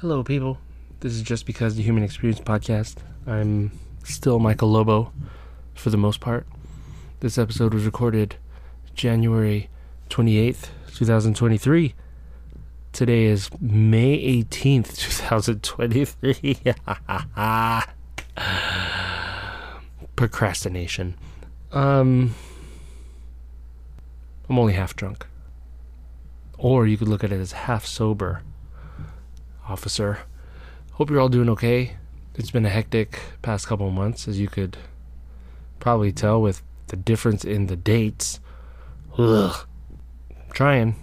Hello, people. This is just because the Human Experience podcast. I'm still Michael Lobo for the most part. This episode was recorded January 28th, 2023. Today is May 18th, 2023. Procrastination. Um, I'm only half drunk. Or you could look at it as half sober officer. Hope you're all doing okay. It's been a hectic past couple months, as you could probably tell with the difference in the dates. Ugh. Trying.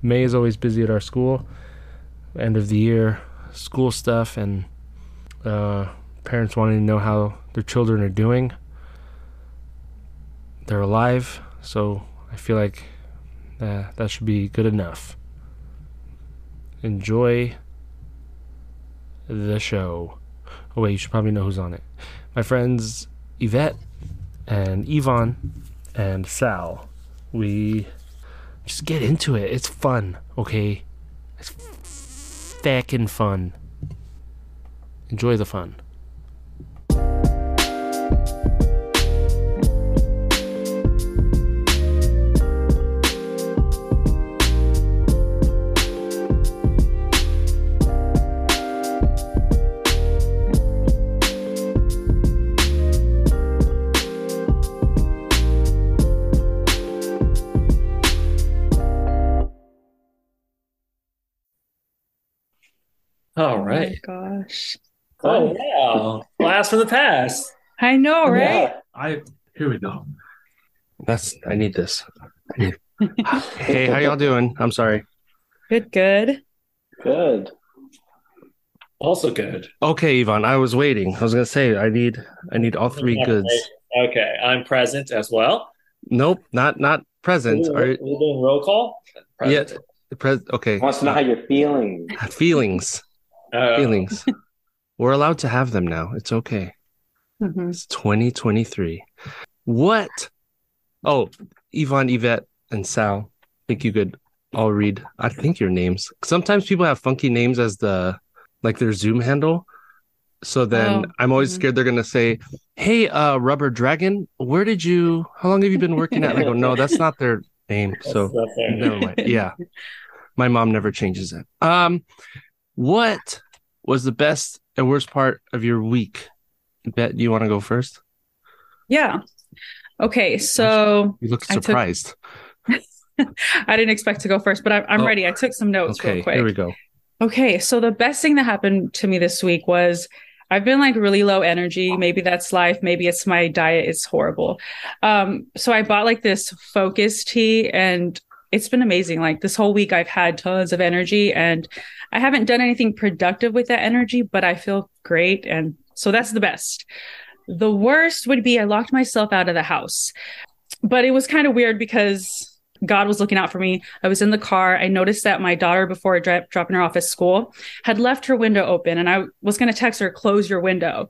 May is always busy at our school. End of the year, school stuff, and uh, parents wanting to know how their children are doing. They're alive, so I feel like uh, that should be good enough. Enjoy the show. Oh wait, you should probably know who's on it. My friends Yvette and Ivan and Sal. We just get into it. It's fun, okay? It's fucking fun. Enjoy the fun. All right. Oh gosh. Oh yeah. Blast from the past. I know, right? Yeah. I here we go. That's I need this. I need- hey, how y'all doing? I'm sorry. Good, good. Good. Also good. Okay, Ivan, I was waiting. I was gonna say I need I need all three goods. Okay, I'm present as well. Nope, not not present. We're, Are we're doing roll call. Present. the pres okay. Wants to know how you're feeling. Feelings. Uh, Feelings. We're allowed to have them now. It's okay. Mhm. It's 2023. What? Oh, Ivan, Yvette, and Sal. I think you could all read. I think your names. Sometimes people have funky names as the like their Zoom handle. So then Oh, I'm always mhm. scared they're gonna say, "Hey, uh, Rubber Dragon, where did you? How long have you been working at?" And I go, "No, that's not their name." that's So never mind. Yeah, my mom never changes it. Um, what was the best and worst part of your week? Bet you want to go first? Yeah. Okay, so You look I took- surprised. I didn't expect to go first, but I'm, I'm Oh, ready. I took some notes okay, real quick. here we go. Okay, so the best thing that happened to me this week was I've been like really low energy. Maybe that's life. Maybe it's my diet. It's horrible. Um, so I bought like this focus tea and it's been amazing. Like this whole week, I've had tons of energy and I haven't done anything productive with that energy, but I feel great. And so that's the best. The worst would be I locked myself out of the house, but it was kind of weird because God was looking out for me. I was in the car. I noticed that my daughter, before dri- dropping her off at school, had left her window open, and I was going to text her, "Close your window."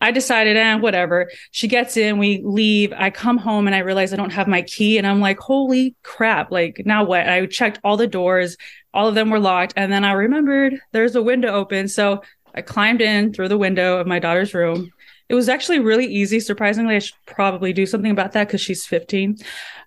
I decided, eh, whatever. She gets in, we leave. I come home and I realize I don't have my key, and I'm like, "Holy crap!" Like now what? I checked all the doors, all of them were locked, and then I remembered there's a window open, so I climbed in through the window of my daughter's room. It was actually really easy. Surprisingly, I should probably do something about that because she's 15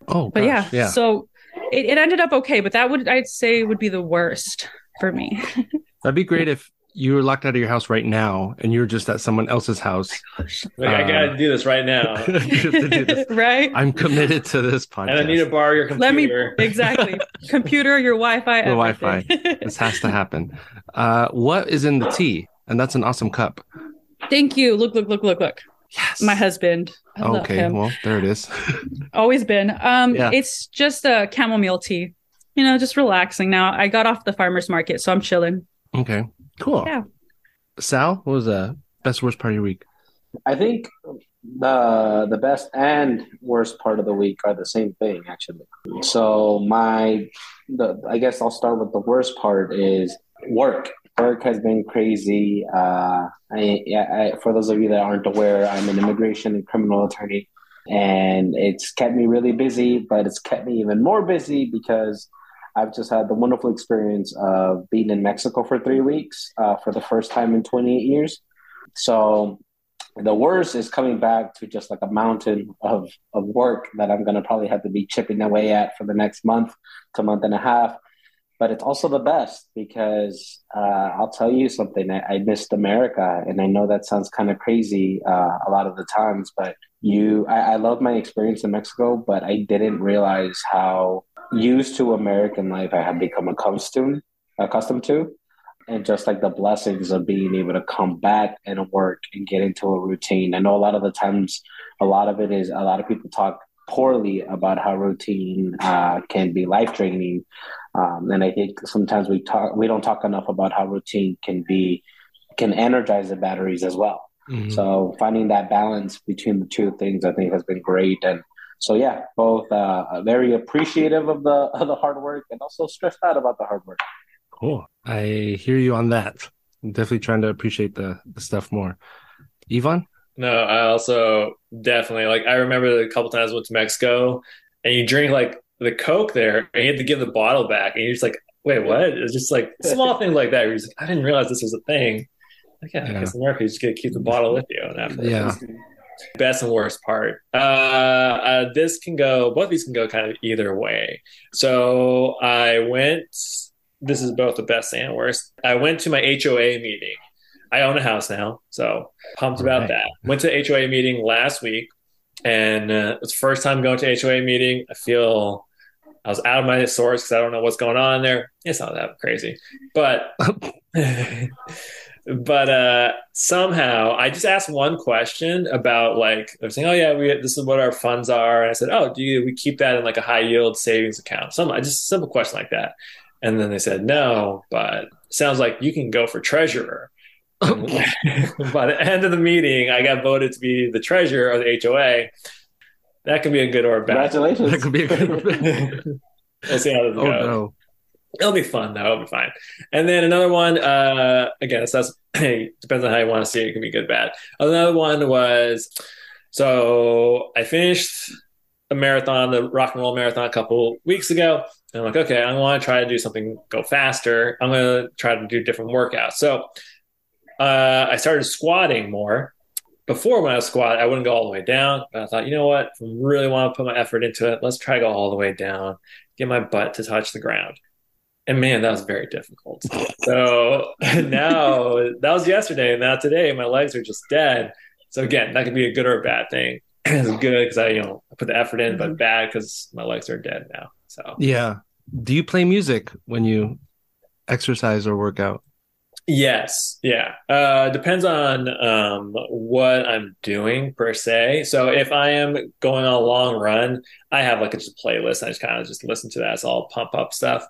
Oh, but gosh, yeah, so it, it ended up okay but that would i'd say would be the worst for me that'd be great if you were locked out of your house right now and you're just at someone else's house. Like, I gotta do this right now. You have to do this. right I'm committed to this podcast. And I need to borrow your computer. let me exactly computer your wi-fi The everything. this has to happen. Uh, what is in the tea? And that's an awesome cup. thank you look look look look look Yes. my husband I love okay, him well, there it is. always been um Yeah. it's just a chamomile tea you know just relaxing now i got off the farmers market so i'm chilling okay, cool. Yeah. Sal, what was the best worst part of your week? I think the the best and worst part of the week are the same thing actually. So my the I guess I'll start with the worst part is work. Work has been crazy. Uh, I, I, for those of you that aren't aware, I'm an immigration and criminal attorney, and it's kept me really busy. But it's kept me even more busy because I've just had the wonderful experience of being in Mexico for three weeks uh, for the first time in 28 years. So the worst is coming back to just like a mountain of, of work that I'm going to probably have to be chipping away at for the next month to month and a half. But it's also the best because uh, I'll tell you something. I, I, missed America, and I know that sounds kind of crazy uh, a lot of the times. But you, I, I love my experience in Mexico, but I didn't realize how used to American life I have become accustomed accustomed to and just like the blessings of being able to come back and work and get into a routine. I know a lot of the times, a lot of it is a lot of people talk poorly about how routine uh, can be life draining, um, and I think sometimes we talk we don't talk enough about how routine can be can energize the batteries as well. Mm-hmm. So finding that balance between the two things, I think, has been great and. So yeah, both uh, very appreciative of the of the hard work and also stressed out about the hard work. Cool. I hear you on that. I'm definitely trying to appreciate the, the stuff more. Ivan? No, I also definitely like I remember a couple times I went to Mexico and you drink like the Coke there and you had to give the bottle back and you're just like, wait, what? It's just like small things like that. You're just like, I didn't realize this was a thing. Like, yeah, yeah. I guess in America you just gotta keep the bottle with you and after yeah. Best and worst part. Uh, uh, this can go, both these can go kind of either way. So I went this is both the best and worst. I went to my HOA meeting. I own a house now, so pumped about right. that. Went to HOA meeting last week, and uh, it's first time going to HOA meeting. I feel I was out of my source because I don't know what's going on there. It's not that crazy, but but uh, somehow I just asked one question about like they're saying, oh yeah, we this is what our funds are, and I said, oh, do you, we keep that in like a high yield savings account? Some just a simple question like that. And then they said, no, but sounds like you can go for treasurer. By the end of the meeting, I got voted to be the treasurer of the HOA. That could be a good or a bad. Congratulations. That could be a good or bad. we'll see how this oh, goes. No. It'll be fun though. It'll be fine. And then another one, uh, again, it says, depends on how you want to see it. It can be good, bad. Another one was, so I finished a marathon, the rock and roll marathon a couple weeks ago. And I'm like, okay, I want to try to do something go faster. I'm going to try to do different workouts. So uh, I started squatting more. Before when I was squat, I wouldn't go all the way down. But I thought, you know what? I really want to put my effort into it, let's try to go all the way down, get my butt to touch the ground. And man, that was very difficult. So now that was yesterday, and now today my legs are just dead. So again, that could be a good or a bad thing. it's good because I, you know, put the effort in, but mm-hmm. bad because my legs are dead now. So yeah. Do you play music when you exercise or work out? Yes. Yeah. Uh, depends on um, what I'm doing per se. So if I am going on a long run, I have like a just playlist. I just kind of just listen to that. It's all pump up stuff.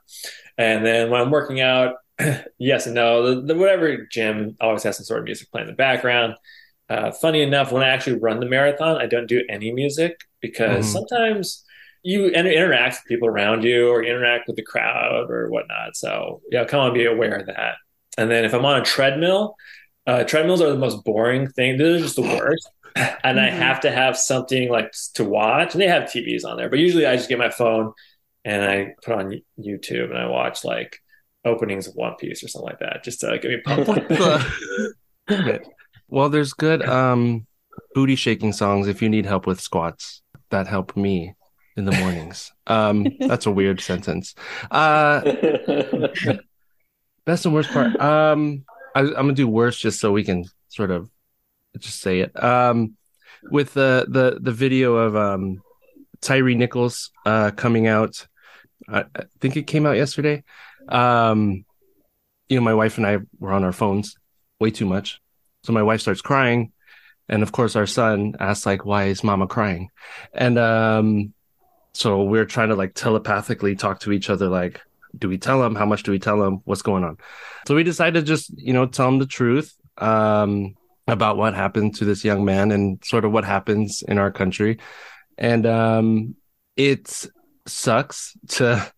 And then when I'm working out, yes and no. The, the, whatever gym always has some sort of music playing in the background. Uh, funny enough, when I actually run the marathon, I don't do any music because mm. sometimes you interact with people around you or interact with the crowd or whatnot. So yeah, come on, be aware of that. And then if I'm on a treadmill, uh, treadmills are the most boring thing. They're just the worst. and I mm-hmm. have to have something like to watch. And they have TVs on there, but usually I just get my phone and I put on YouTube and I watch like openings of One Piece or something like that, just to get me pumped. well, there's good um, booty shaking songs if you need help with squats that help me in the mornings. Um, that's a weird sentence. Uh, best and worst part. Um, I, am gonna do worst just so we can sort of just say it. Um, with the the the video of um, Tyre Nichols uh, coming out, I, I, think it came out yesterday. Um, you know, my wife and I were on our phones way too much, so my wife starts crying, and of course our son asks like, "Why is Mama crying?" And um, so we're trying to like telepathically talk to each other, like, do we tell him? How much do we tell him? What's going on? So we decided to just, you know, tell him the truth um, about what happened to this young man and sort of what happens in our country. And um, it sucks to,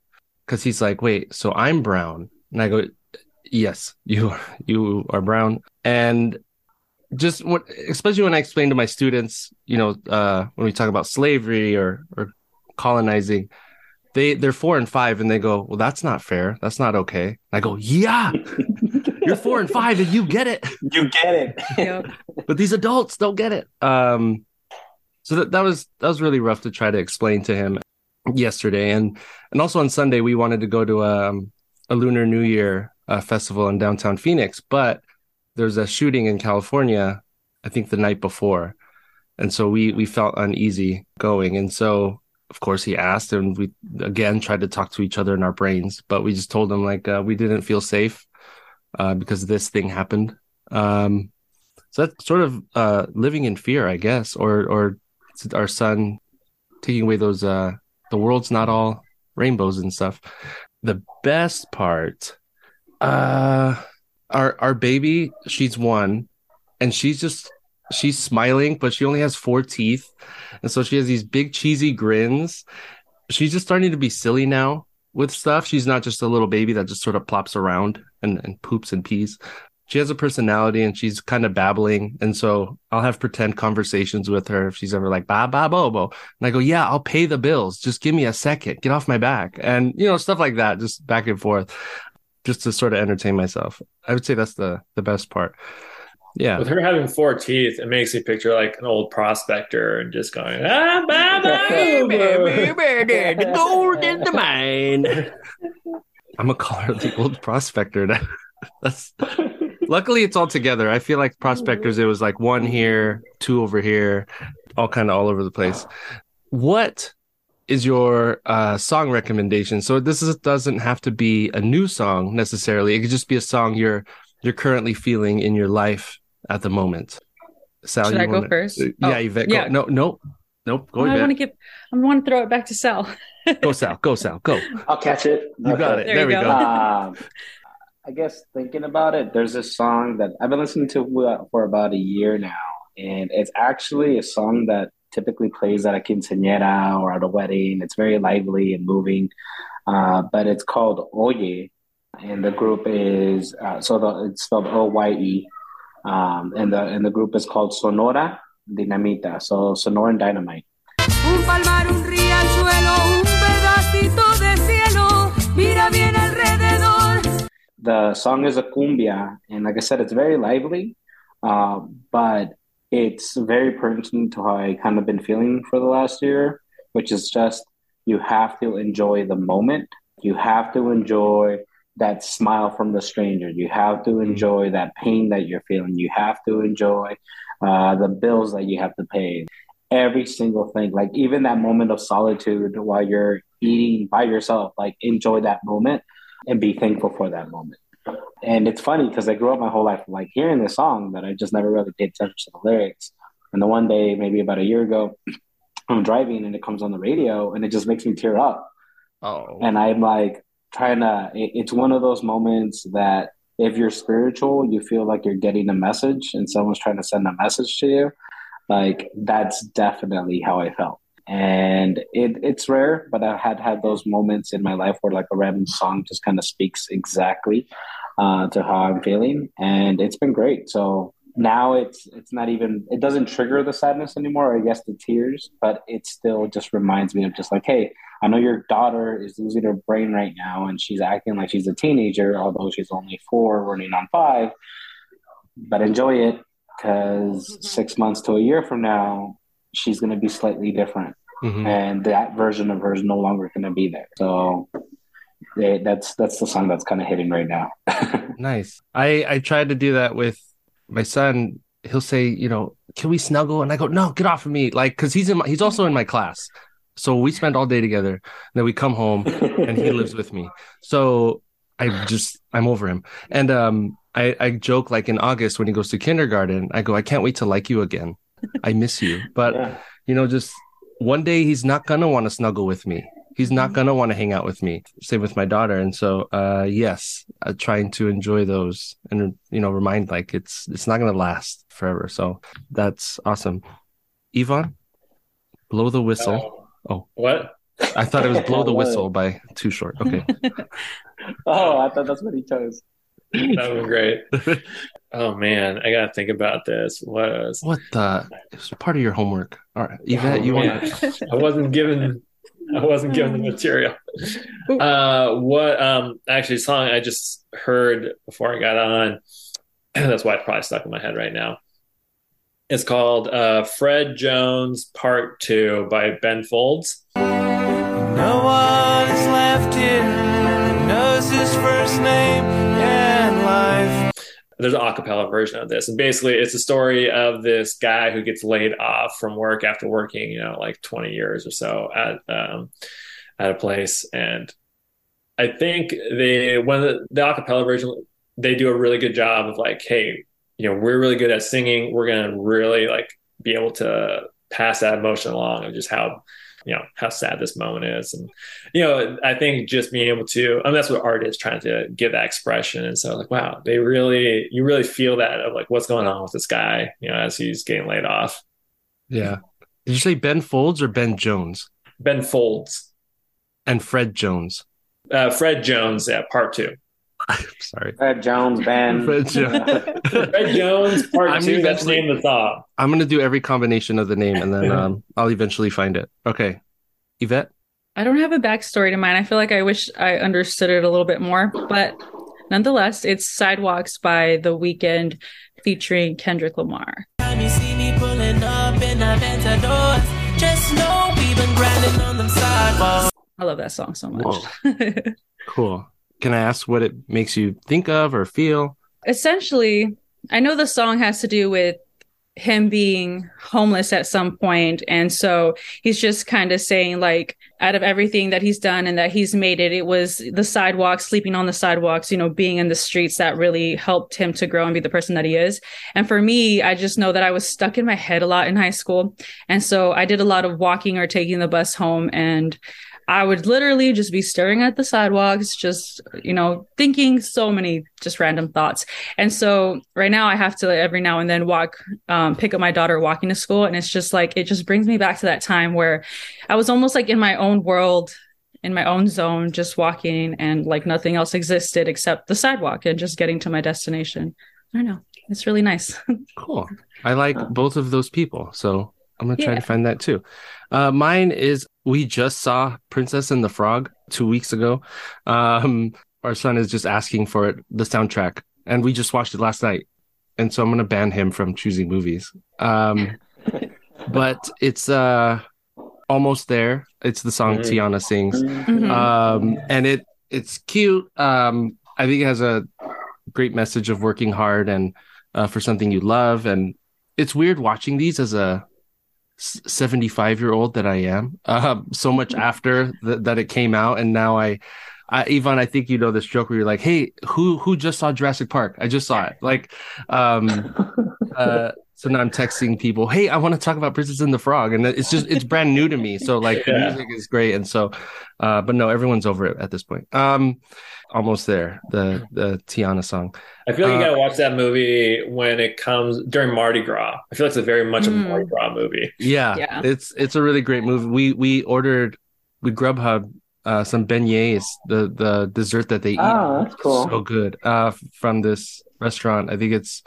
because he's like, wait, so I'm brown. And I go, yes, you are, you are brown. And just what, especially when I explain to my students, you know, uh, when we talk about slavery or or colonizing, they they're four and five, and they go, "Well, that's not fair. That's not okay." I go, "Yeah, you're four and five, and you get it, You get it. Yep. but these adults don't get it." Um, so that that was that was really rough to try to explain to him yesterday, and and also on Sunday we wanted to go to um, a Lunar New Year uh, festival in downtown Phoenix, but there's a shooting in California, I think the night before, and so we we felt uneasy going, and so of course he asked and we again tried to talk to each other in our brains but we just told him like uh, we didn't feel safe uh, because this thing happened. Um, so that's sort of uh, living in fear i guess or or our son taking away those uh, the world's not all rainbows and stuff the best part uh our our baby she's one and she's just she's smiling but she only has four teeth and so she has these big cheesy grins. She's just starting to be silly now with stuff. She's not just a little baby that just sort of plops around and, and poops and pees. She has a personality and she's kind of babbling. And so I'll have pretend conversations with her if she's ever like, ba, ba, bobo. And I go, yeah, I'll pay the bills. Just give me a second. Get off my back. And, you know, stuff like that, just back and forth, just to sort of entertain myself. I would say that's the, the best part. Yeah. With her having four teeth, it makes you picture like an old prospector and just going, ah, ba, ba, the gold in the mine. I'm gonna call her the old prospector. That's luckily it's all together. I feel like prospectors, it was like one here, two over here, all kind of all over the place. What is your uh, song recommendation? So this is, doesn't have to be a new song necessarily. It could just be a song you're you're currently feeling in your life at the moment. Sal, Should you I go wanna- first? Yeah, Oh, Yvette. Go. yeah. No, no, nope. Go, I want to give. I want to throw it back to Sal. Go, Sal. Go, Sal. Go. I'll catch it. You got it. There There, we go. go. Um, I guess thinking about it, there's a song that I've been listening to uh, for about a year now, and it's actually a song that typically plays at a quinceañera or at a wedding. It's very lively and moving, uh, but it's called Oye, and the group is uh, so the, it's spelled O Y E, um, and the and the group is called Sonora Dinamita, so Sonora and Dynamite. The song is a cumbia, and like I said, it's very lively, uh, but it's very pertinent to how I kind of been feeling for the last year, which is just you have to enjoy the moment. You have to enjoy that smile from the stranger. You have to enjoy that pain that you're feeling. You have to enjoy uh, the bills that you have to pay. Every single thing, like even that moment of solitude while you're eating by yourself, like enjoy that moment and be thankful for that moment. And it's funny because I grew up my whole life like hearing this song but I just never really paid attention to the lyrics. And the one day, maybe about a year ago, I'm driving and it comes on the radio and it just makes me tear up. Oh, And I'm like trying to, it- it's one of those moments that if you're spiritual, you feel like you're getting a message and someone's trying to send a message to you. Like that's definitely how I felt. And it, it's rare, but I had had those moments in my life where like a random song just kind of speaks exactly uh, to how I'm feeling, and it's been great. So now it's it's not even it doesn't trigger the sadness anymore, or I guess the tears, but it still just reminds me of just like, hey, I know your daughter is losing her brain right now, and she's acting like she's a teenager, although she's only four, running on five. But enjoy it because six months to a year from now, she's going to be slightly different Mhm. and that version of her is no longer going to be there. So that's that's the song that's kind of hitting right now. nice. I I tried to do that with my son. He'll say, you know, can we snuggle? And I go, no, get off of me, like, because he's in my, he's also in my class. So we spend all day together. And then we come home and he lives with me. So I just I'm over him. And um I, I joke like in August when he goes to kindergarten, I go, I can't wait to like you again. I miss you. But Yeah. you know, just one day he's not gonna want to snuggle with me. He's not gonna want to hang out with me. Same with my daughter. And so uh yes, uh, trying to enjoy those and you know, remind like it's it's not gonna last forever. So that's awesome. Ivan, blow the whistle. Oh. What? I thought it was blow the whistle by too short. Okay. oh, I thought that's what he chose. That would be great. Oh man, I gotta think about this. What was What the? It was part of your homework. All right, Yvette, you Oh, want to? I wasn't given I wasn't given the material. Uh, what um actually song I just heard before I got on. That's why it's probably stuck in my head right now. It's called uh, Fred Jones Part Two by Ben Folds. No one is left here There's an acapella version of this, and basically, it's a story of this guy who gets laid off from work after working, you know, like 20 years or so at um, at a place, and I think they when the, the acapella version, they do a really good job of like, hey, you know, we're really good at singing. We're gonna really like be able to pass that emotion along of just how you know how sad this moment is and you know i think just being able to I mean that's what art is trying to give that expression and so like wow they really you really feel that of like what's going on with this guy you know as he's getting laid off Yeah. Did you say Ben Folds or Ben Jones? ben folds And Fred Jones. uh, fred jones yeah part two I'm sorry. Fred Jones band. Fred Jones. fred jones part I'm two that's the name of the song I'm gonna do every combination of the name and then um, I'll eventually find it. Okay. Yvette? I don't have a backstory to mine. I feel like I wish I understood it a little bit more, but nonetheless, it's Sidewalks by The Weeknd featuring Kendrick Lamar. Time you see me pulling up in the Ventadors, just know we've been grinding on them sidewalks. I love that song so much. Cool. Can I ask what it makes you think of or feel? Essentially, I know the song has to do with him being homeless at some point and so he's just kind of saying like out of everything that he's done and that he's made it it was the sidewalks sleeping on the sidewalks you know being in the streets that really helped him to grow and be the person that he is and for me i just know that i was stuck in my head a lot in high school and so i did a lot of walking or taking the bus home and I would literally just be staring at the sidewalks, just, you know, thinking so many just random thoughts. And so right now I have to every now and then walk, um, pick up my daughter walking to school. And it's just like, it just brings me back to that time where I was almost like in my own world, in my own zone, just walking and like nothing else existed except the sidewalk and just getting to my destination. I don't know. It's really nice. Cool. I like both of those people. So I'm going to try Yeah. to find that too. Uh, mine is we just saw Princess and the Frog two weeks ago. Um, our son is just asking for it, the soundtrack, and we just watched it last night. And so I'm going to ban him from choosing movies. Um, but it's uh, almost there. It's the song Mhm. Tiana sings. Mhm. um and it it's cute um i think it has a great message of working hard and uh, for something you love and it's weird watching these as a 75 year old that i am um so much after th- that it came out and now i I, Ivan, I think you know this joke where you're like, "Hey, who who just saw Jurassic Park? I just saw it." Like, um, uh, so now I'm texting people, "Hey, I want to talk about Princess and the Frog," and it's just it's brand new to me. So like, the Yeah. music is great, and so, uh, but no, everyone's over it at this point. Um, almost there. The the Tiana song. I feel like you Uh, gotta watch that movie when it comes during Mardi Gras. I feel like it's a very much a Mm. Mardi Gras movie. Yeah, Yeah. it's it's a really great movie. We we ordered we Grubhub uh, some beignets, the the dessert that they eat. Oh, that's cool. So good. Uh, from this restaurant, I think it's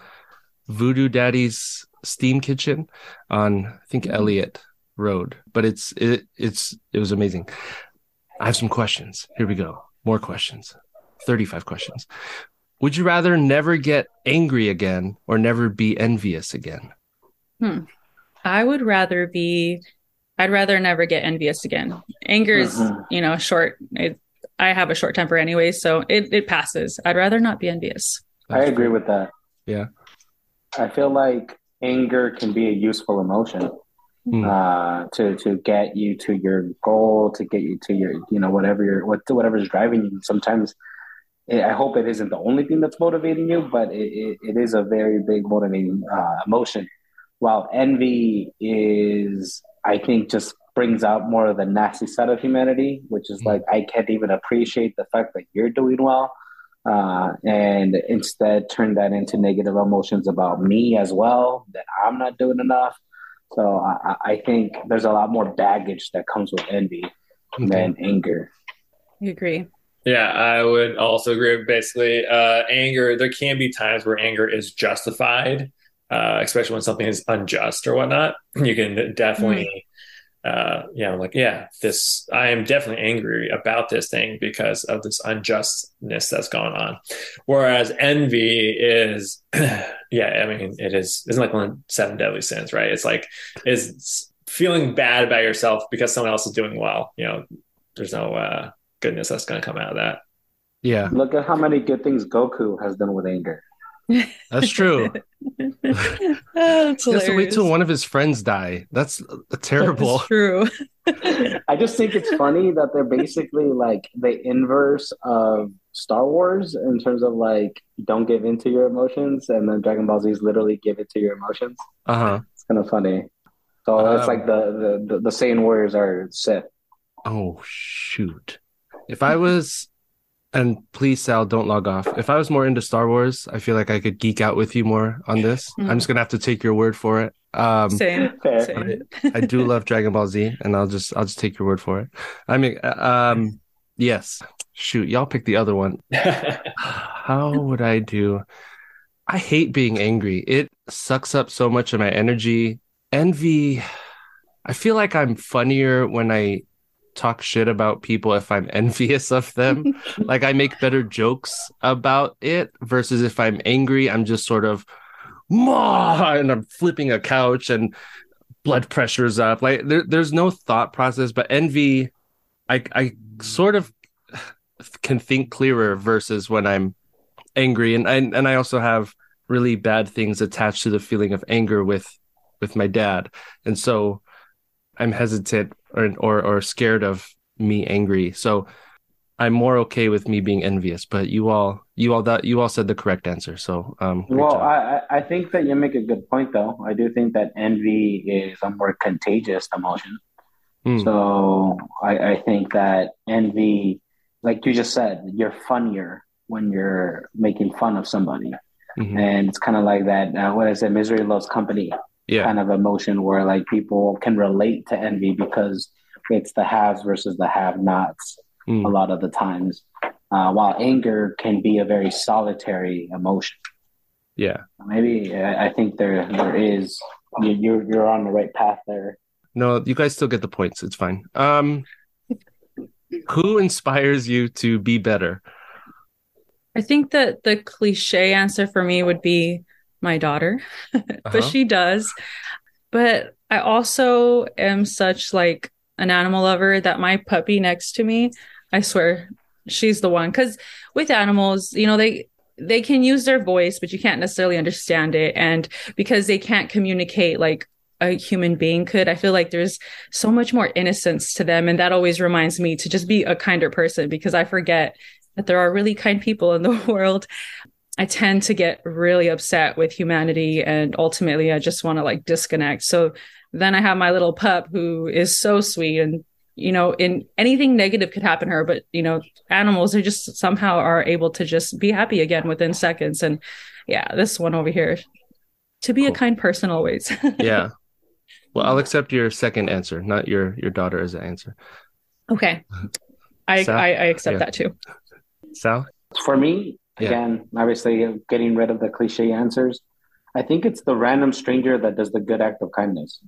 Voodoo Daddy's Steam Kitchen on I think Elliott Road. But it's it it's it was amazing. I have some questions. Here we go. More questions. Thirty five questions. Would you rather never get angry again or never be envious again? I would rather be, I'd rather never get envious again. Anger is, Mhm. you know, short. It, I have a short temper anyway, so it, it passes. I'd rather not be envious. I agree with that. Yeah. I feel like anger can be a useful emotion Hmm. uh, to to get you to your goal, to get you to your you know whatever your what whatever's driving you. Sometimes I hope it isn't the only thing that's motivating you, but it, it, it is a very big motivating uh, emotion. While envy is, I think, just brings out more of the nasty side of humanity, which is Hmm. like I can't even appreciate the fact that you're doing well uh, and instead turn that into negative emotions about me as well that I'm not doing enough. So I, I- I think there's a lot more baggage that comes with envy Okay. than anger. I agree. Yeah, I would also agree. Basically, uh, anger. There can be times where anger is justified, uh, especially when something is unjust or whatnot. You can definitely uh, yeah, I'm like, yeah, this, I am definitely angry about this thing because of this unjustness that's gone on. Whereas envy is, yeah, I mean, it is, isn't like one of seven deadly sins, right? It's like, is feeling bad about yourself because someone else is doing well. You know, there's no uh, goodness that's going to come out of that. Yeah, Look at how many good things Goku has done with anger. that's true. oh, that's He has to wait till one of his friends die. That's uh, terrible. That's true. I just think it's funny that they're basically like the inverse of Star Wars in terms of like don't give into your emotions, and then Dragon Ball Z is literally give it to your emotions. Uh huh. It's kind of funny. So it's Um, like the the the, the Saiyan warriors are Sith. Oh shoot! If I was, and please Sal, don't log off. If I was more into Star Wars, I feel like I could geek out with you more on this. Mm. I'm just gonna have to take your word for it. Um, Same. Same. I do love Dragon Ball Z, and I'll just I'll just take your word for it. I mean, uh, um, yes. Shoot, y'all pick the other one. How would I do? I hate being angry. It sucks up so much of my energy. Envy, I feel like I'm funnier when I talk shit about people if I'm envious of them. like I make better jokes about it versus if I'm angry, I'm just sort of "Mah," and I'm flipping a couch and blood pressure's up. Like there, there's no thought process, but envy, I I sort of can think clearer versus when I'm angry and I, and I also have really bad things attached to the feeling of anger with with my dad and so I'm hesitant or or, or scared of me angry so I'm more okay with me being envious but you all you all that you all said the correct answer so um Well. I, I think that you make a good point, though. I do think that envy is a more contagious emotion. Hmm. So I, I think that envy, like you just said, you're funnier when you're making fun of somebody. Mhm. And it's kind of like that, uh, what is it, misery loves company yeah kind of emotion where like people can relate to envy because it's the haves versus the have nots Mm. a lot of the times. Uh, while anger can be a very solitary emotion. yeah Maybe I I think there there is you- you're you're on the right path there. no you guys still get the points it's fine um who inspires you to be better I think that the cliche answer for me would be my daughter, Uh-huh. but she does. But I also am such like an animal lover that my puppy next to me, I swear, she's the one. Because with animals, you know, they they can use their voice, but you can't necessarily understand it, and because they can't communicate like a human being could, I feel like there's so much more innocence to them, and that always reminds me to just be a kinder person because I forget that there are really kind people in the world. I tend to get really upset with humanity and ultimately I just want to like disconnect. So then I have my little pup who is so sweet and you know, in anything negative could happen to her, but you know, animals are just somehow are able to just be happy again within seconds. And yeah, this one over here, to be Cool. a kind person always. yeah well i'll accept your second answer not your your daughter as an answer okay. I, I, I accept Yeah. that too. sal For me, Yeah. again, obviously getting rid of the cliche answers. I think it's the random stranger that does the good act of kindness.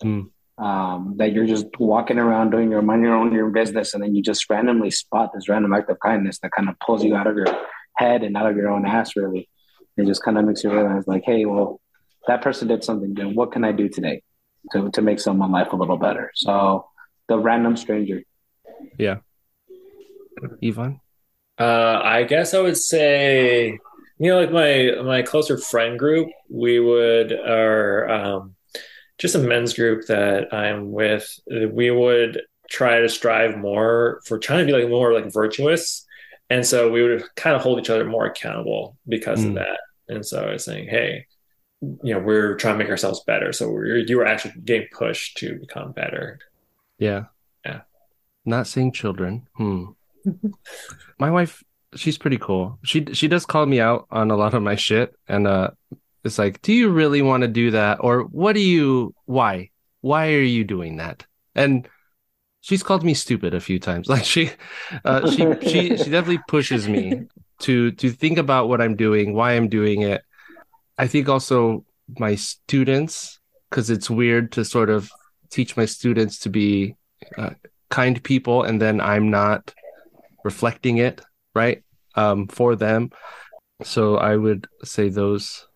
Hmm. Um, that you're just walking around doing your mind your own your business, and then you just randomly spot this random act of kindness that kind of pulls you out of your head and out of your own ass. Really, it just kind of makes you realize, like, hey, well, that person did something good. What can I do today to to make someone's life a little better? So, the random stranger. Yeah. Ivan? Uh, I guess I would say, you know, like my my closer friend group, we would, or um, just a men's group that I'm with, we would try to strive more for trying to be like more like virtuous, and so we would kind of hold each other more accountable because Mm. of that. And so I was saying, hey, you know, we're trying to make ourselves better, so we're you were actually getting pushed to become better. Yeah. Yeah. Not seeing children. Hmm. My wife, she's pretty cool. She she does call me out on a lot of my shit, and uh, it's like, do you really want to do that, or what do you? Why? Why are you doing that? And she's called me stupid a few times. Like she, uh, she she she definitely pushes me to to think about what I'm doing, why I'm doing it. I think also my students, because it's weird to sort of teach my students to be uh, kind people, and then I'm not reflecting it right um, for them. So I would say those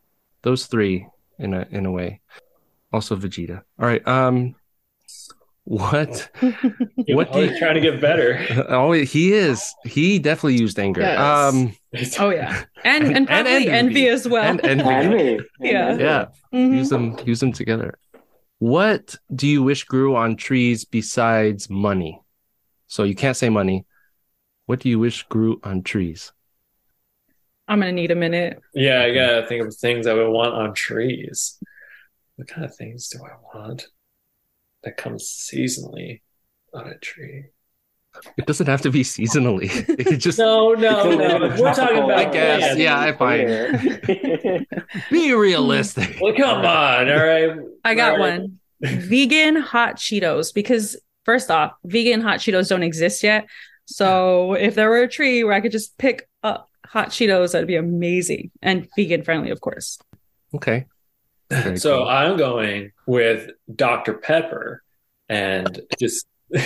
those three in a in a way. Also Vegeta. All right. Um, what? You're What do always you- trying to get better. Oh, he is. He definitely used anger. Yes. Um, Oh yeah, and and And probably envy. envy. as well. and envy. Envy. Yeah. Yeah. Mhm. use them use them together what do you wish grew on trees besides money so you can't say money what do you wish grew on trees I'm gonna need a minute. Yeah, I gotta think of things I would want on trees. What kind of things do I want that comes seasonally on a tree? it doesn't have to be seasonally it just No, no, It's no. We're talking about I guess, plants. yeah, I find be realistic Well, come on, all right. I got All right. one. vegan hot Cheetos because first off, vegan hot Cheetos don't exist yet. So if there were a tree where I could just pick up hot Cheetos, that'd be amazing and vegan friendly, of course. okay Very So cool. I'm going with Dr. Pepper, and just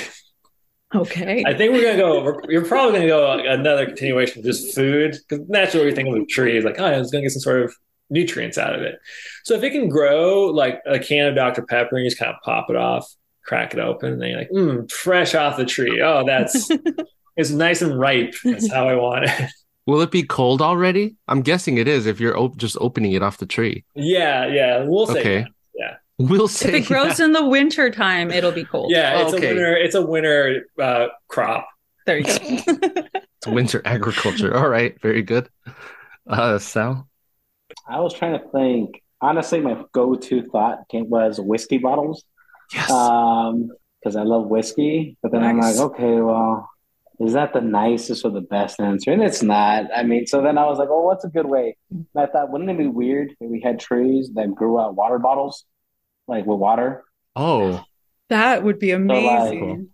Okay. I think we're gonna go. We're, you're probably gonna go another continuation of just food because naturally we're thinking of trees, like oh, I was gonna get some sort of nutrients out of it. So if it can grow like a can of Dr. Pepper and you just kind of pop it off, crack it open, and then you're like, mm, fresh off the tree. Oh, that's it's nice and ripe. That's how I want it. will it be cold already i'm guessing it is if you're op- just opening it off the tree yeah, yeah. We'll say okay that. Yeah. we'll save. if it grows in the winter time, it'll be cold. Yeah, it's Okay. a winter. It's a winter uh, crop. There you go. it's winter agriculture all right very good uh sal I was trying to think. Honestly, my go-to thought was whiskey bottles. yes Um, because I love whiskey. But then I'm like, okay, well, is that the nicest or the best answer? And it's not. I mean, so then I was like, well, what's a good way? And I thought, wouldn't it be weird if we had trees that grew out water bottles, like with water? oh that would be amazing. Cool.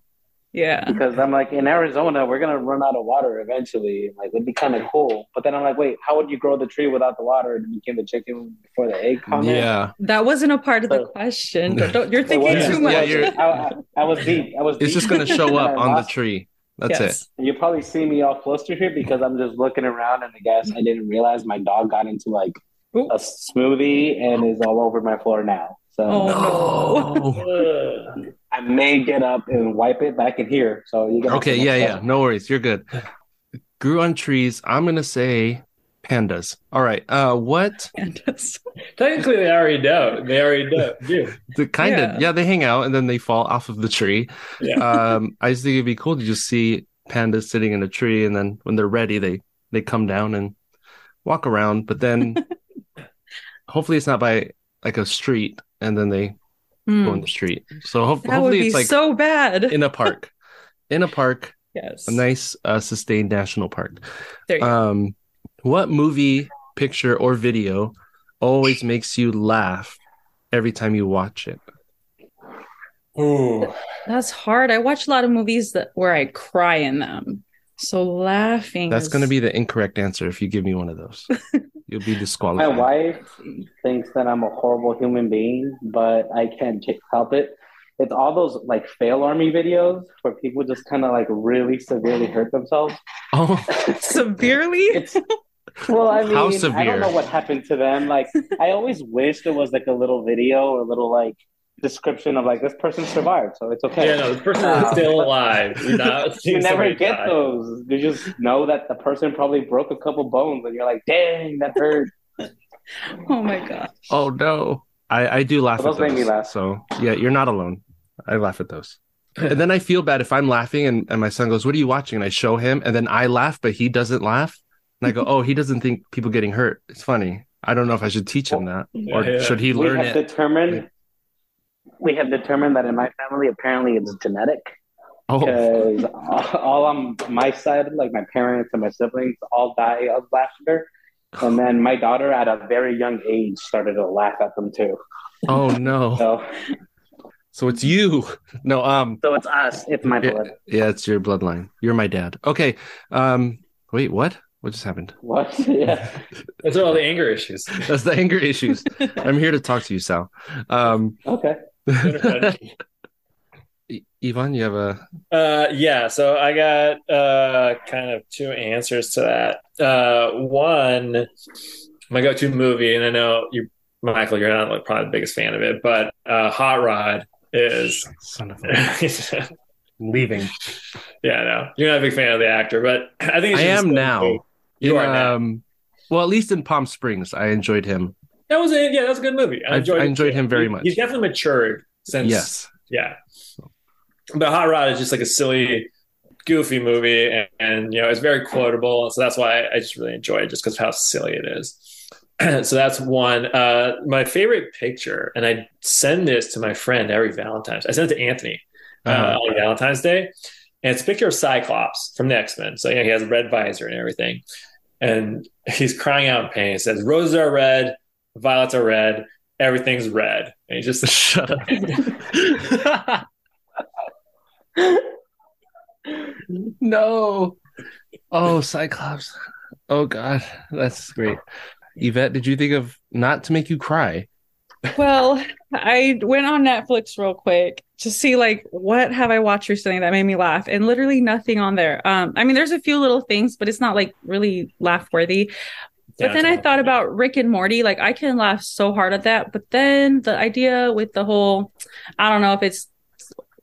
Yeah. Because I'm like, in Arizona, we're gonna run out of water eventually. Like, it'd be kind of cool. But then I'm like, wait, how would you grow the tree without the water? It became the chicken before the egg comment. yeah That wasn't a part of the question. Don't- don't- you're thinking too much. Yeah, you're- I, I, I was deep. I was. it's deep. just gonna show up And I on the tree that's it Yes. You probably see me all flustered here because I'm just looking around, and I guess I didn't realize my dog got into like Ooh. a smoothie and is all over my floor now. So Oh, no. I may get up and wipe it back in here. So you guys. Okay, yeah, yeah. No worries. You're good. Grew on trees. I'm gonna say pandas. All right. Uh what Pandas. Technically, they already do. They already do. do. the kind Yeah. of yeah, they hang out and then they fall off of the tree. Yeah. Um I just think it'd be cool to just see pandas sitting in a tree and then when they're ready they they come down and walk around, but then hopefully it's not by like a street and then they Hmm. go in the street. So ho- That would hopefully be it's like so bad. in a park. In a park, yes. a nice uh, sustained national park. There you go. What movie, picture, or video always makes you laugh every time you watch it? Ooh. That's hard. I watch a lot of movies that where I cry in them. So laughing. That's is- going to be the incorrect answer if you give me one of those. You'll be disqualified. My wife thinks that I'm a horrible human being, but I can't j- help it. It's all those like FailArmy videos where people just kind of like really severely hurt themselves. Oh, severely. It's well, I mean, How I don't know what happened to them. Like, I always wish there was like a little video or a little like description of like this person survived, so it's okay. Yeah, no, the person is still ah. alive. You're you never get die. those. You just know that the person probably broke a couple bones, and you're like, "Dang, that hurt." Oh my god. oh no! I I do laugh Those at make me laugh. So yeah, you're not alone. I laugh at those. And then I feel bad if I'm laughing and, and my son goes, What are you watching? And I show him, and then I laugh, but he doesn't laugh. And I go, Oh, he doesn't think people getting hurt. It's funny. I don't know if I should teach him that. Or Yeah, yeah. should he we learn have it? determined. We have determined that in my family, apparently, it's genetic. Oh, because all on my side, like my parents and my siblings, all die of laughter. And then my daughter, at a very young age, started to laugh at them too. oh no. So, So it's you. No, um, so it's us. It's my yeah, blood. yeah, it's your bloodline. You're my dad. Okay. Um, wait, what? What just happened? What? Yeah. That's all the anger issues. That's the anger issues. I'm here to talk to you, Sal. Um, Okay. Y- Ivan, you have a Uh, yeah, so I got uh kind of two answers to that. Uh, one, my go-to movie, and I know you, Michael, you're not like probably the biggest fan of it, but uh, Hot Rod is. son of yeah, leaving. no, you're not a big fan of the actor, but I think it's I just am now. movie. You In, are. Um, well, at least in Palm Springs, I enjoyed him. That was a yeah, that was a good movie. I enjoyed, I enjoyed him very much. He's definitely matured since Yes. yeah. But Hot Rod is just like a silly, goofy movie, and, and you know it's very quotable, so that's why I just really enjoy it, just because of how silly it is. so that's one. Uh, my favorite picture, and I send this to my friend every Valentine's. I send it to Anthony uh, Uh-huh. on Valentine's Day, and it's a picture of Cyclops from the X Men. So you know, he has a red visor and everything, and he's crying out in pain. It says, "Roses are red, violets are red, everything's red," and he just Shut up. no. Oh, Cyclops. Oh God, that's great. Yvette, did you think of not to make you cry? Well, I went on Netflix real quick to see like what have I watched recently that made me laugh, and literally nothing on there. Um, I mean, there's a few little things, but it's not like really laugh worthy. But then I thought about Rick and Morty. Like I can laugh so hard at that. But then the idea with the whole, I don't know if it's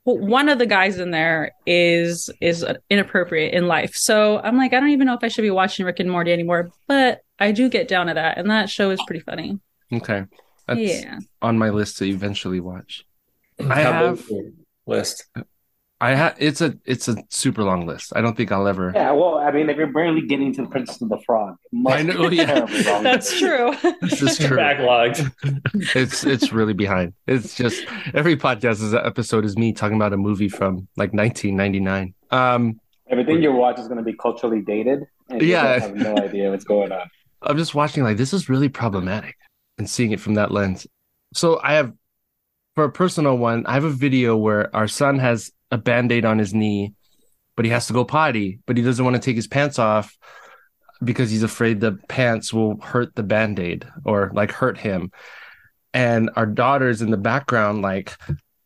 one of the guys in there is is inappropriate in life. So I'm like, I don't even know if I should be watching Rick and Morty anymore. But I do get down to that, and that show is pretty funny. Okay, that's yeah. on my list to eventually watch. I How have. big's list. I have. It's a. It's a super long list. I don't think I'll ever. Yeah, well, I mean, if you're barely getting to the Princess and the Frog, I know, yeah. That's true. This is true. Backlogged. it's it's really behind. It's just every podcast is episode is me talking about a movie from like 1999. Um, Everything you watch is going to be culturally dated, and you Yeah. have no idea what's going on. I'm just watching like this is really problematic and seeing it from that lens. So I have for a personal one, I have a video where our son has a band-aid on his knee, but he has to go potty, but he doesn't want to take his pants off because he's afraid the pants will hurt the band-aid or like hurt him. And our daughter's in the background like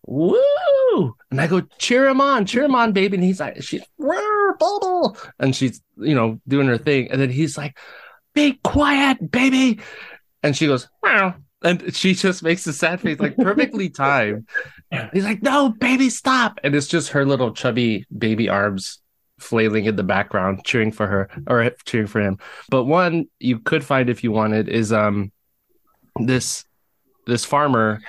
woo and i go cheer him on cheer him on baby and he's like she's "Roar, bubble and she's you know doing her thing and then he's like be quiet, baby. And she goes, Meow. And she just makes a sad face, like perfectly timed. He's like, no, baby, stop. And it's just her little chubby baby arms flailing in the background, cheering for her or cheering for him. But one you could find if you wanted is um this this farmer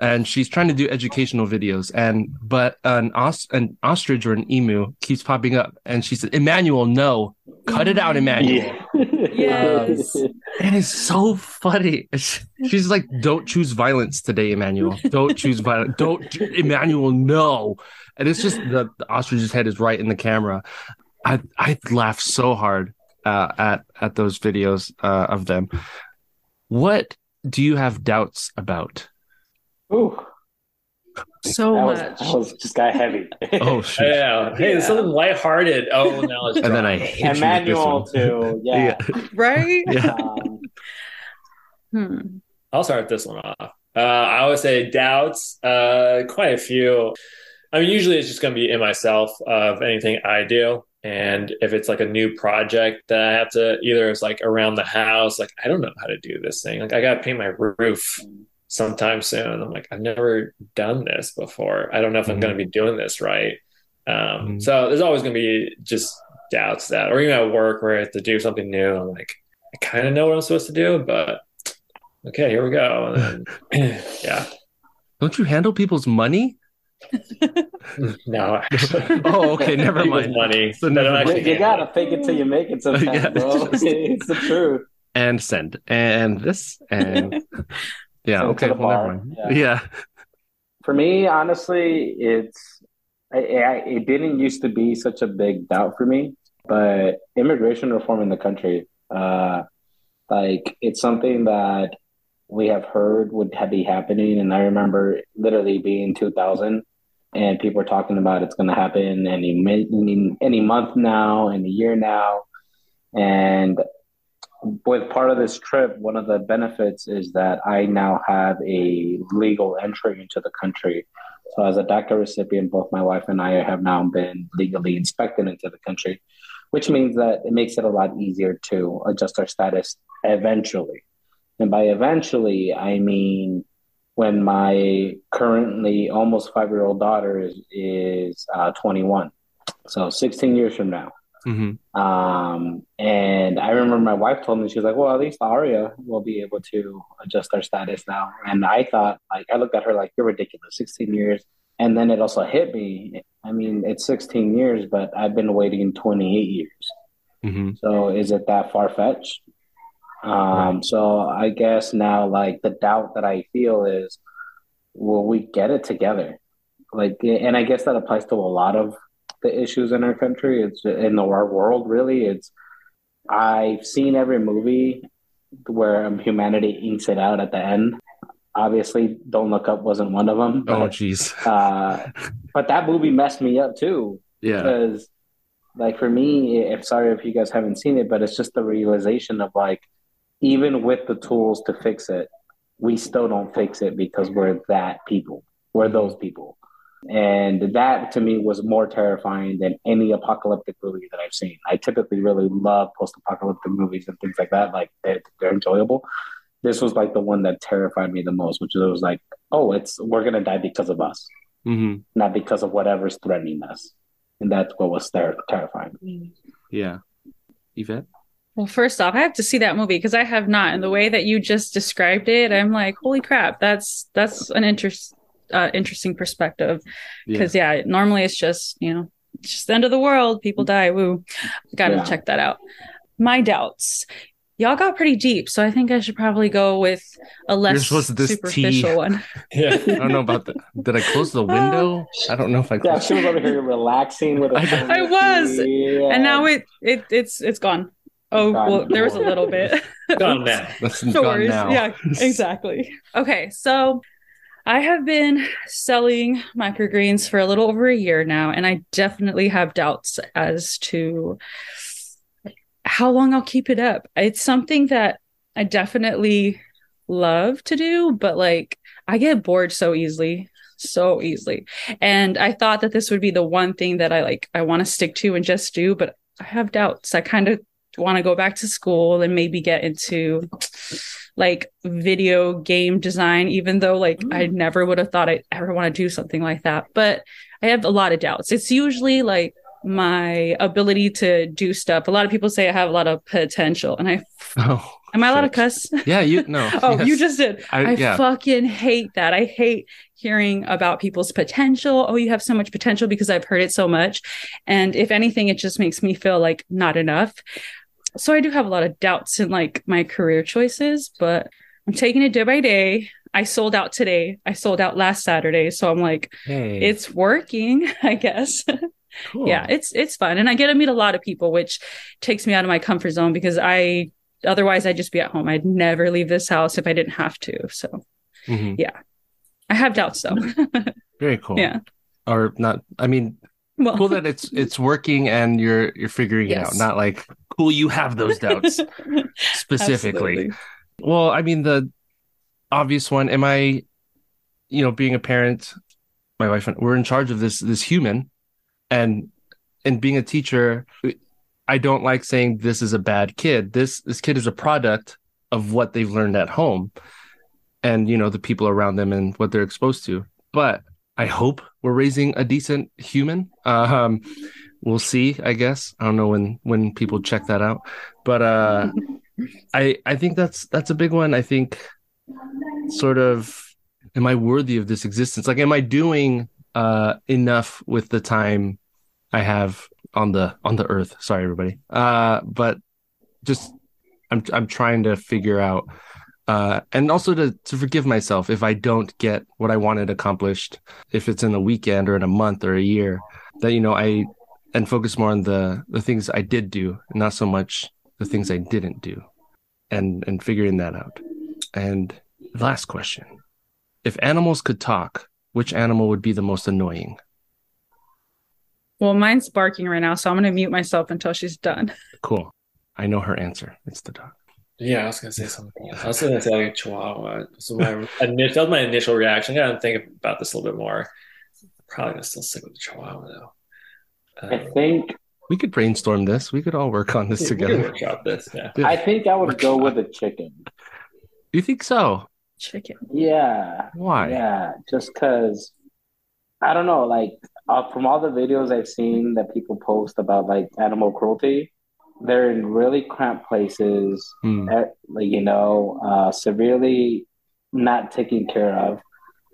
and she's trying to do educational videos and but an os- an ostrich or an emu keeps popping up and she said emmanuel no cut it out emmanuel Yes. and it's so funny. She's like, "Don't choose violence today, Emmanuel. Don't choose violence. Don't, Emmanuel. No." And it's just the, the ostrich's head is right in the camera. I I laugh so hard uh, at at those videos uh, of them. What do you have doubts about? Ooh, So that was, much. that was just got heavy. Oh shoot! Yeah. Hey, there's something lighthearted. Oh, now it's And then I dry. hit you with this Emmanuel one. too. Yeah. Right? Yeah. Um, Hmm. I'll start this one off. Uh, I would say doubts, uh, quite a few. I mean, usually it's just going to be in myself of anything I do. And if it's like a new project that I have to either it's like around the house, like I don't know how to do this thing. Like I got to paint my roof sometime soon. I'm like, I've never done this before. I don't know if I'm going to be doing this right. Um, Mhm. So there's always going to be just doubts that, or even at work where I have to do something new. I'm like, I kind of know what I'm supposed to do, but okay, here we go. And then, yeah, Don't you handle people's money? no. Oh, okay, never mind. Money. So that never don't mind. you, you gotta fake it till you make it sometimes, Yeah, bro. just- it's the truth. And send and this and yeah. Okay, well. Yeah. yeah. For me, honestly, it's I, I, it didn't used to be such a big doubt for me, but immigration reform in the country, uh, like it's something that we have heard would be happening, and I remember literally being 2000, and people were talking about it's going to happen any any any month now, any year now, and with part of this trip, one of the benefits is that I now have a legal entry into the country So, as a DACA recipient, both my wife and I have now been legally inspected into the country, which means that it makes it a lot easier to adjust our status eventually. And by eventually, I mean when my currently almost five year old daughter is, is uh, 21. So 16 years from now. Hmm Um, and I remember my wife told me, she was like, well, at least Aria will be able to adjust our status now. And I thought, like, I looked at her like, you're ridiculous, 16 years. And then it also hit me. I mean, it's 16 years, but I've been waiting 28 years. hmm So is it that far fetched? Um, so I guess now, like, the doubt that I feel is, will we get it together? Like, and I guess that applies to a lot of the issues in our country. It's in the our world, really. It's I've seen every movie where um, humanity inks it out at the end. Obviously, Don't Look Up wasn't one of them. Oh, But, jeez. uh, but that movie messed me up too Yeah. because like for me if sorry if you guys haven't seen it but it's just the realization of like even with the tools to fix it we still don't fix it because we're that people we're those people and that to me was more terrifying than any apocalyptic movie that i've seen i typically really love post-apocalyptic movies and things like that like they're, they're enjoyable this was like the one that terrified me the most which was like oh it's we're gonna die because of us hmm not because of whatever's threatening us. And that's what was ter- terrifying. Yeah. Yvette? Well, first off, I have to see that movie because I have not. And the way that you just described it, I'm like, holy crap, that's that's an interest uh, interesting perspective. Because yeah. normally it's just you know, it's just the end of the world, people die. Woo, got to Yeah. check that out. My doubts. Y'all got pretty deep, so I think I should probably go with a less supposed to this superficial tea. one. Yeah. I don't know about that. Did I close the window? I don't know if I Yeah, she was over here relaxing with I- a I was. Yeah. And now it it it's it's gone. Oh well, there was a little bit. Gone now. That's No gone worries. now. Yeah, exactly. Okay, so I have been selling microgreens for a little over a year now, and I definitely have doubts as to how long I'll keep it up. It's something that I definitely love to do, but like I get bored so easily, so easily. And I thought that this would be the one thing that I like I want to stick to and just do, but I have doubts. I kind of want to go back to school and maybe get into like video game design, even though like I mm. never would have thought I'd ever want to do something like that. But I have a lot of doubts. It's usually like my ability to do stuff. A lot of people say I have a lot of potential, and I Oh, am I allowed to oh, cuss? Yeah, you no. Oh, yes. you just did. I- I, yeah. fucking hate that. I hate hearing about people's potential. Oh, you have so much potential because I've heard it so much. And if anything, it just makes me feel like not enough. So I do have a lot of doubts in like my career choices, but I'm taking it day by day. I sold out today. I sold out last Saturday. So I'm like, Hey, it's working, I guess. cool. yeah, it's it's fun. And I get to meet a lot of people, which takes me out of my comfort zone because I otherwise I'd just be at home. I'd never leave this house if I didn't have to. So Mhm. I have doubts though. very cool. yeah. Or not. I mean, Well, cool that it's it's working and you're you're figuring it out. Not like cool you have those doubts specifically. Absolutely. Well, I mean the obvious one. Am I, you know, being a parent, my wife and we're in charge of this this human, and and being a teacher, I don't like saying this is a bad kid. This this kid is a product of what they've learned at home, and you know the people around them and what they're exposed to. But I hope we're raising a decent human. Um, we'll see. I guess I don't know when when people check that out, but uh. I I think that's that's a big one. I think sort of am I worthy of this existence? Like am I doing uh enough with the time I have on the on the earth? Sorry everybody. Uh but just I'm I'm trying to figure out uh and also to to forgive myself if I don't get what I wanted accomplished if it's in a weekend or in a month or a year that you know I and focus more on the the things I did do not so much the things I didn't do and and figuring that out. And last question. If animals could talk, which animal would be the most annoying? Well, mine's barking right now, so I'm gonna mute myself until she's done. Cool. I know her answer. It's the dog. Yeah, I was gonna say something else. I was gonna say like a chihuahua. So my initial, that was my initial reaction. I gotta think about this a little bit more. Probably gonna still stick with the Chihuahua though. I Um, think We could brainstorm this. We could all work on this we can together. this. Yeah. Yeah. I think I would go with a chicken. You think so? Chicken. Yeah. Why? Yeah, just because I don't know, like uh, from all the videos I've seen that people post about like animal cruelty, they're in really cramped places, eh, like you know, uh, severely not taken care of.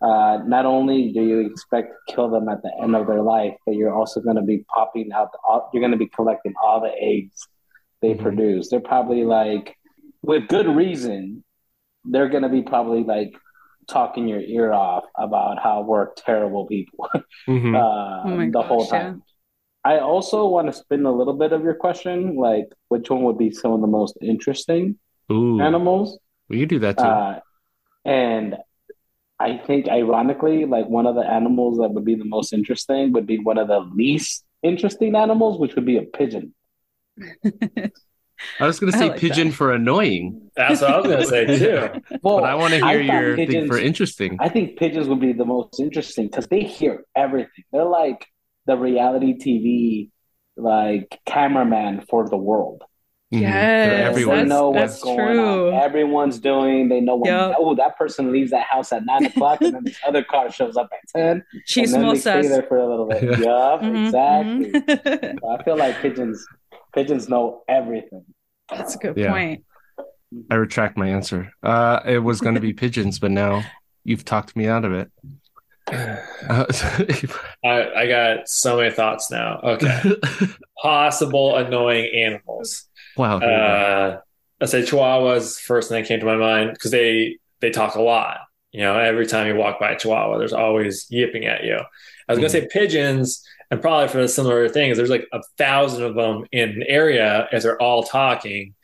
Uh, not only do you expect to kill them at the end of their life, but you're also going to be popping out. The, all, you're going to be collecting all the eggs they Mhm. produce. They're probably like, with good reason, they're going to be probably like talking your ear off about how we're terrible people Mhm. uh, Oh my the whole time. yeah. Time. I also want to spin a little bit of your question, like which one would be some of the most interesting Ooh, animals? we could do that too. Uh, and I think, ironically, like one of the animals that would be the most interesting would be one of the least interesting animals, which would be a pigeon. I was going to say like pigeon that. for annoying, That's what I was gonna say too. Well, but I want to hear thought your thing for interesting. I think pigeons would be the most interesting because they hear everything. They're like the reality TV, like cameraman for the world. Mhm. Yes, They're they know what's that's going true. on. Everyone's doing. They know when. Yep. Oh, that person leaves that house at nine o'clock, and then this other car shows up at ten, She's and then they stay there for a little bit. Yeah. Yup, Mhm, exactly. mhm. I feel like pigeons. Pigeons know everything. That's a good Yeah. point. I retract my answer. Uh, it was going to be pigeons, but now you've talked me out of it. Uh, I, I got so many thoughts now. Okay. Possible annoying animals. wow. here we go. Uh, I say Chihuahuas first thing that came to my mind because they they talk a lot. You know, every time you walk by a Chihuahua, there's always yipping at you. I was gonna say pigeons, and probably for the similar things. There's like a thousand of them in an area as they're all talking.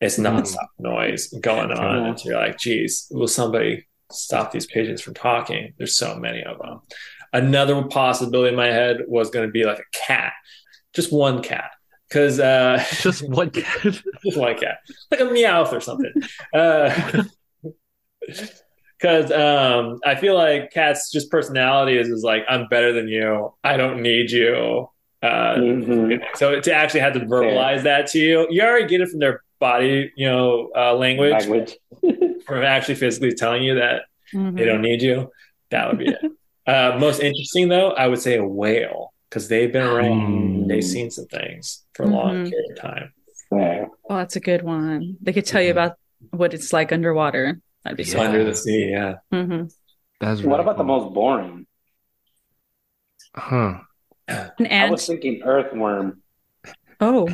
It's nonstop noise going on, and you're like, "Geez, will somebody stop these pigeons from talking?" There's so many of them. Another possibility in my head was going to be like a cat, just one cat, because uh, Just one cat. just one cat, like a meowth or something. Because um, I feel like cats' just personality is, is like I'm better than you. I don't need you. Uh, Mhm. so to actually have to verbalize that to you, you already get it from their body, you know, uh, language, Language. From actually physically telling you that Mhm. they don't need you. That would be it. Uh, most interesting though, I would say a whale because they've been around. Mm. They've seen some things for a long Mhm. period of time. Fair. Oh, that's a good one. They could tell you Mhm. about what it's like underwater. That'd be so Yeah. Under the sea, yeah. hmm That's What really about the most boring? Huh. An I was thinking earthworm. Oh,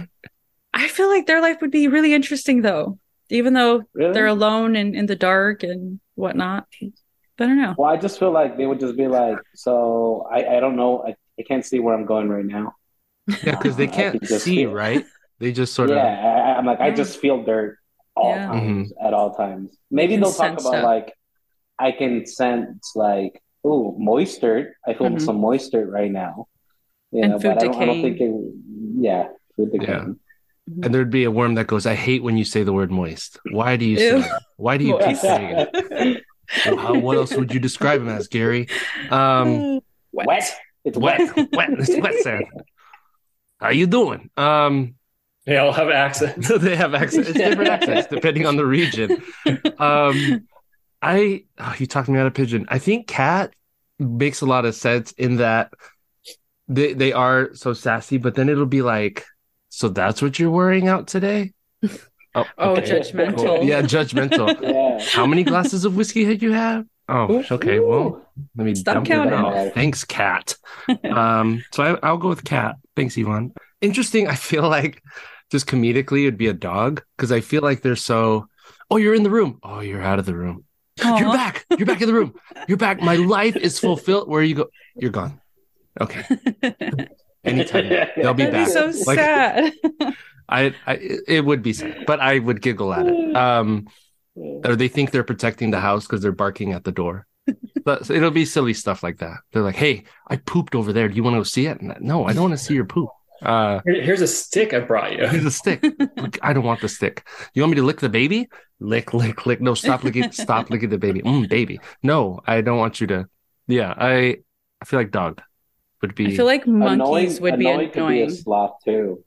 I feel like their life would be really interesting though, even though Really? they're alone and in the dark and whatnot. I don't know. Well, I just feel like they would just be like, so I, I don't know. I, I can't see where I'm going right now. Yeah, because they can't could just see, feel- right? They just sort yeah, of. Yeah, I'm like, I just feel dirt all Yeah. times at all times. Maybe they'll talk about stuff. like, I can sense like, oh, moist dirt. I feel Mhm. some moist dirt right now. You And know, food but I don't, I don't think it. Yeah, food decaying. And there'd be a worm that goes, I hate when you say the word moist. Why do you say Ew. it? Why do you keep saying it? Well, how, what else would you describe him as, Gary? Um, Wet. wet. It's wet, wet. wet, it's wet sand. How are you doing? Um, They all have accents. they have accents, it's different accents depending on the region. Um, I, oh, you talked me out of pigeon. I think cat makes a lot of sense in that they they are so sassy, but then it'll be like, so that's what you're wearing out today? Oh, Oh, okay. judgmental. Cool. Yeah, judgmental. Yeah. How many glasses of whiskey had you had? Oh, okay. Well, let me Stop dump it counting. out. Thanks, Cat. Um, so I, I'll go with Cat. Thanks, Ivan. Interesting. I feel like just comedically it'd be a dog because I feel like they're so. Oh, you're in the room. Oh, you're out of the room. You're back. You're back in the room. You're back. My life is fulfilled. Where you go? You're gone. Okay. Anytime. They'll be That'd be so Like- sad. I, I, it would be sad, but I would giggle at it. Um, or they think they're protecting the house because they're barking at the door. But it'll be silly stuff like that. They're like, "Hey, I pooped over there. Do you want to go see it?" I- no, I don't want to see your poop. Uh, Here- Here's a stick I brought you. here's a stick. Look, I don't want the stick. You want me to lick the baby? Lick, lick, lick. No, stop licking. Stop licking the baby. Mm, baby. No, I don't want you to. Yeah, I. I feel like dog. Would be. I feel like monkeys Annoying- would be annoying could be a sloth too.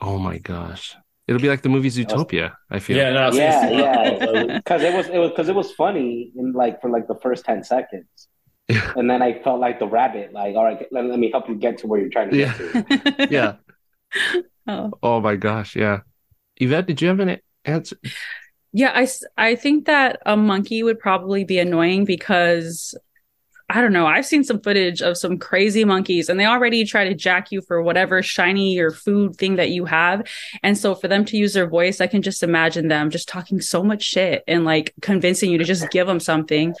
oh my gosh, it'll be like the movie Zootopia. I feel. Yeah, no, I Yeah, yeah. Because it was it was because it was funny in like for like the first ten seconds, Yeah. and then I felt like the rabbit. Like, all right, let, let me help you get to where you're trying to Yeah. get to. yeah. oh. Oh my gosh. Yeah. Yvette, did you have an answer? Yeah, I, I think that a monkey would probably be annoying because I don't know. I've seen some footage of some crazy monkeys and they already try to jack you for whatever shiny or food thing that you have. And so for them to use their voice, I can just imagine them just talking so much shit and like convincing you to just give them something.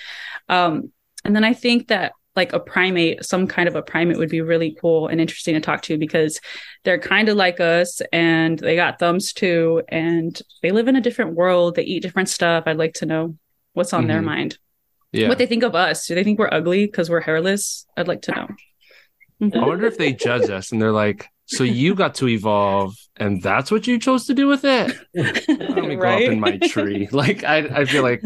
Um, and then I think that like a primate, some kind of a primate would be really cool and interesting to talk to because they're kind of like us and they got thumbs too and they live in a different world they eat different stuff i'd like to know what's on their Mhm. mind Yeah. what they think of us do they think we're ugly because we're hairless i'd like to know I wonder if they judge us and they're like, so you got to evolve and that's what you chose to do with it? Let me go up Right? in my tree. Like, I, I feel like,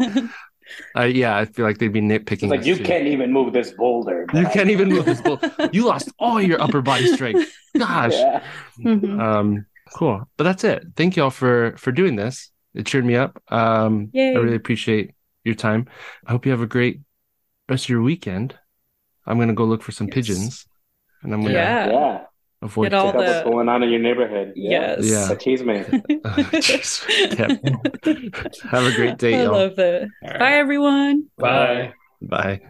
I, yeah, I feel like they'd be nitpicking. Like you too. can't even move this boulder. You can't even move this bull. You lost all your upper body strength. Gosh. Yeah. Mhm. Um, cool. But that's it. Thank you all for for doing this. It cheered me up. Um, Yay. I really appreciate your time. I hope you have a great rest of your weekend. I'm gonna go look for some Yes. pigeons, and I'm gonna Yeah. Yeah. avoid. Get all Check out what's the- going on in your neighborhood. yes Yeah. Achievement. Jeez. Yep. Have a great day, i y'all. love that All right. bye everyone Bye. Bye.